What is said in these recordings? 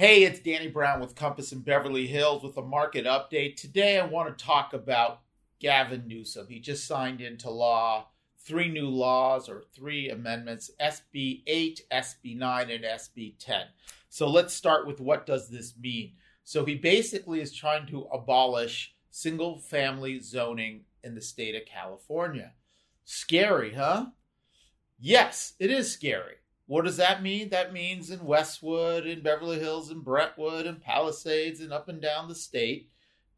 Hey, it's Danny Brown with Compass in Beverly Hills with a market update. Today I want to talk about Gavin Newsom. He just signed into law three new laws or three amendments SB 8, SB 9, and SB 10. So let's start with what does this mean? So he basically is trying to abolish single family zoning in the state of California. Scary, huh? Yes, it is scary. What does that mean? That means in Westwood, in Beverly Hills, in Brentwood, in Palisades, and up and down the state,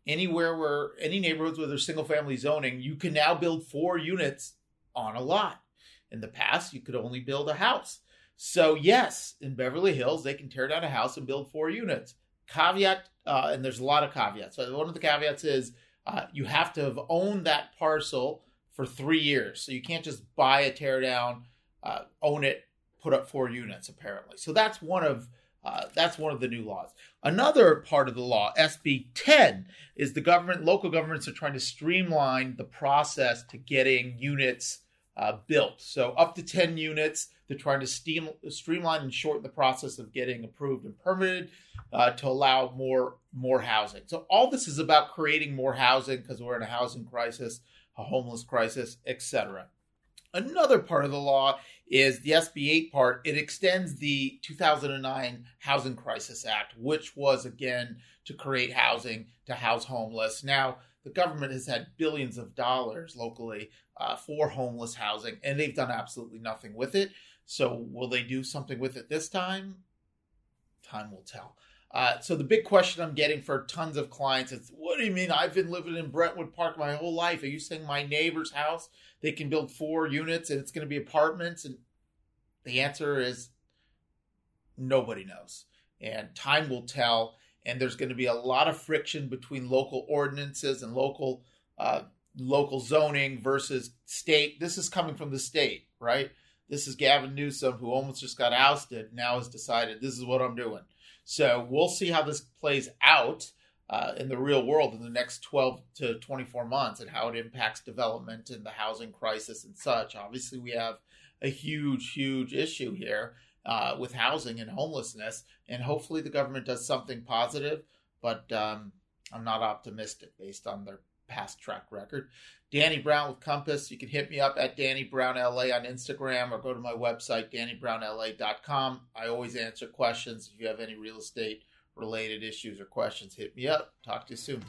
anywhere where any neighborhoods where there's single family zoning, you can now build four units on a lot. In the past, you could only build a house. So, yes, in Beverly Hills, they can tear down a house and build four units. Caveat, uh, and there's a lot of caveats. So, one of the caveats is uh, you have to have owned that parcel for three years. So, you can't just buy a tear down, uh, own it, put up four units apparently. So that's one of uh, that's one of the new laws. Another part of the law, SB 10, is the government, local governments are trying to streamline the process to getting units uh, built. So up to 10 units, they're trying to steam, streamline and shorten the process of getting approved and permitted uh, to allow more more housing. So all this is about creating more housing because we're in a housing crisis, a homeless crisis, etc. Another part of the law is the SB 8 part. It extends the 2009 Housing Crisis Act, which was again to create housing to house homeless. Now, the government has had billions of dollars locally uh, for homeless housing, and they've done absolutely nothing with it. So, will they do something with it this time? Time will tell. Uh, so the big question I'm getting for tons of clients is, what do you mean? I've been living in Brentwood Park my whole life. Are you saying my neighbor's house they can build four units and it's going to be apartments? And the answer is nobody knows, and time will tell. And there's going to be a lot of friction between local ordinances and local uh, local zoning versus state. This is coming from the state, right? This is Gavin Newsom, who almost just got ousted, now has decided this is what I'm doing. So we'll see how this plays out uh, in the real world in the next 12 to 24 months and how it impacts development and the housing crisis and such. Obviously, we have a huge, huge issue here uh, with housing and homelessness, and hopefully the government does something positive, but um, I'm not optimistic based on their past track record. Danny Brown with Compass. You can hit me up at Danny Brown LA on Instagram or go to my website, DannyBrownLA.com. I always answer questions. If you have any real estate related issues or questions, hit me up. Talk to you soon.